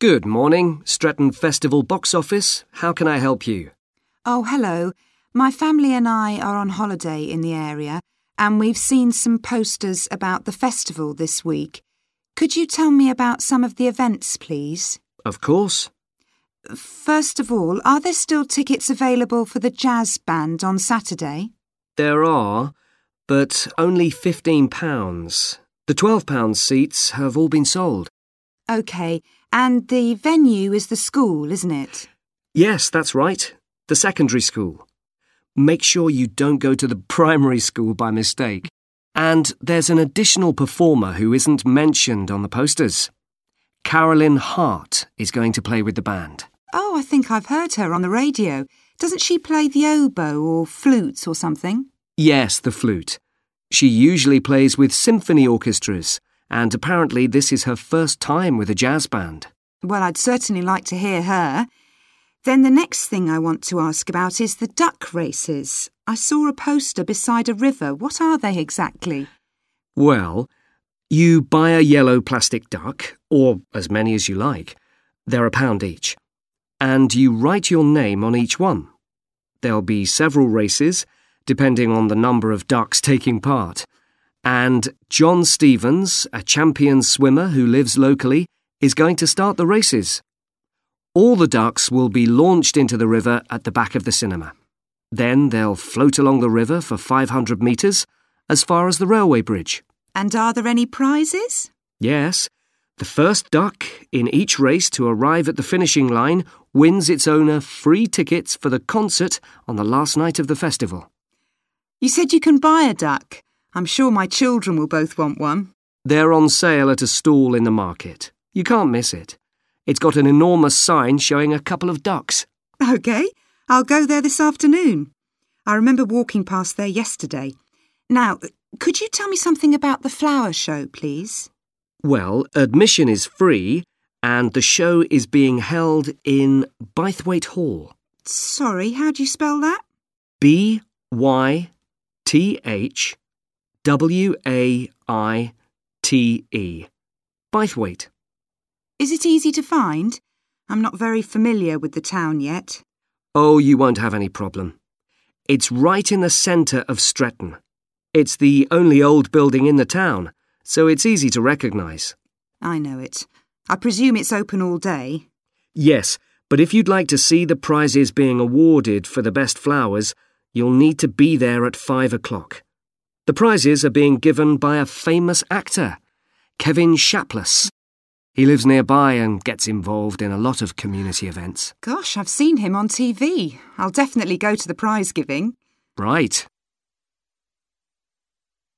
Good morning, Stretton Festival box office. How can I help you? Oh, hello. My family and I are on holiday in the area and we've seen some posters about the festival this week. Could you tell me about some of the events, please? Of course. First of all, are there still tickets available for the jazz band on Saturday? There are, but only £15. The £12 seats have all been sold. OK, and the venue is the school, isn't it? Yes, that's right. The secondary school. Make sure you don't go to the primary school by mistake. And there's an additional performer who isn't mentioned on the posters. Carolyn Hart is going to play with the band. Oh, I think I've heard her on the radio. Doesn't she play the oboe or flutes or something? Yes, the flute. She usually plays with symphony orchestras, and apparently this is her first time with a jazz band. Well, I'd certainly like to hear her. Then the next thing I want to ask about is the duck races. I saw a poster beside a river. What are they exactly? Well, you buy a yellow plastic duck, or as many as you like. They're a pound each. And you write your name on each one. There'll be several races, depending on the number of ducks taking part. And John Stevens, a champion swimmer who lives locally, is going to start the races. All the ducks will be launched into the river at the back of the cinema. Then they'll float along the river for 500 metres as far as the railway bridge. And are there any prizes? Yes. The first duck in each race to arrive at the finishing line wins its owner free tickets for the concert on the last night of the festival. You said you can buy a duck. I'm sure my children will both want one. They're on sale at a stall in the market. You can't miss it. It's got an enormous sign showing a couple of ducks. OK, I'll go there this afternoon. I remember walking past there yesterday. Now, could you tell me something about the flower show, please? Well, admission is free, and the show is being held in Bythwaite Hall. Sorry, how do you spell that? B Y T H W A I T E. Bythwaite. Is it easy to find? I'm not very familiar with the town yet. Oh, you won't have any problem. It's right in the centre of Stretton. It's the only old building in the town, so it's easy to recognise. I know it. I presume it's open all day. Yes, but if you'd like to see the prizes being awarded for the best flowers, you'll need to be there at five o'clock. The prizes are being given by a famous actor, Kevin Shapless. He lives nearby and gets involved in a lot of community events. Gosh, I've seen him on TV. I'll definitely go to the prize giving. Right.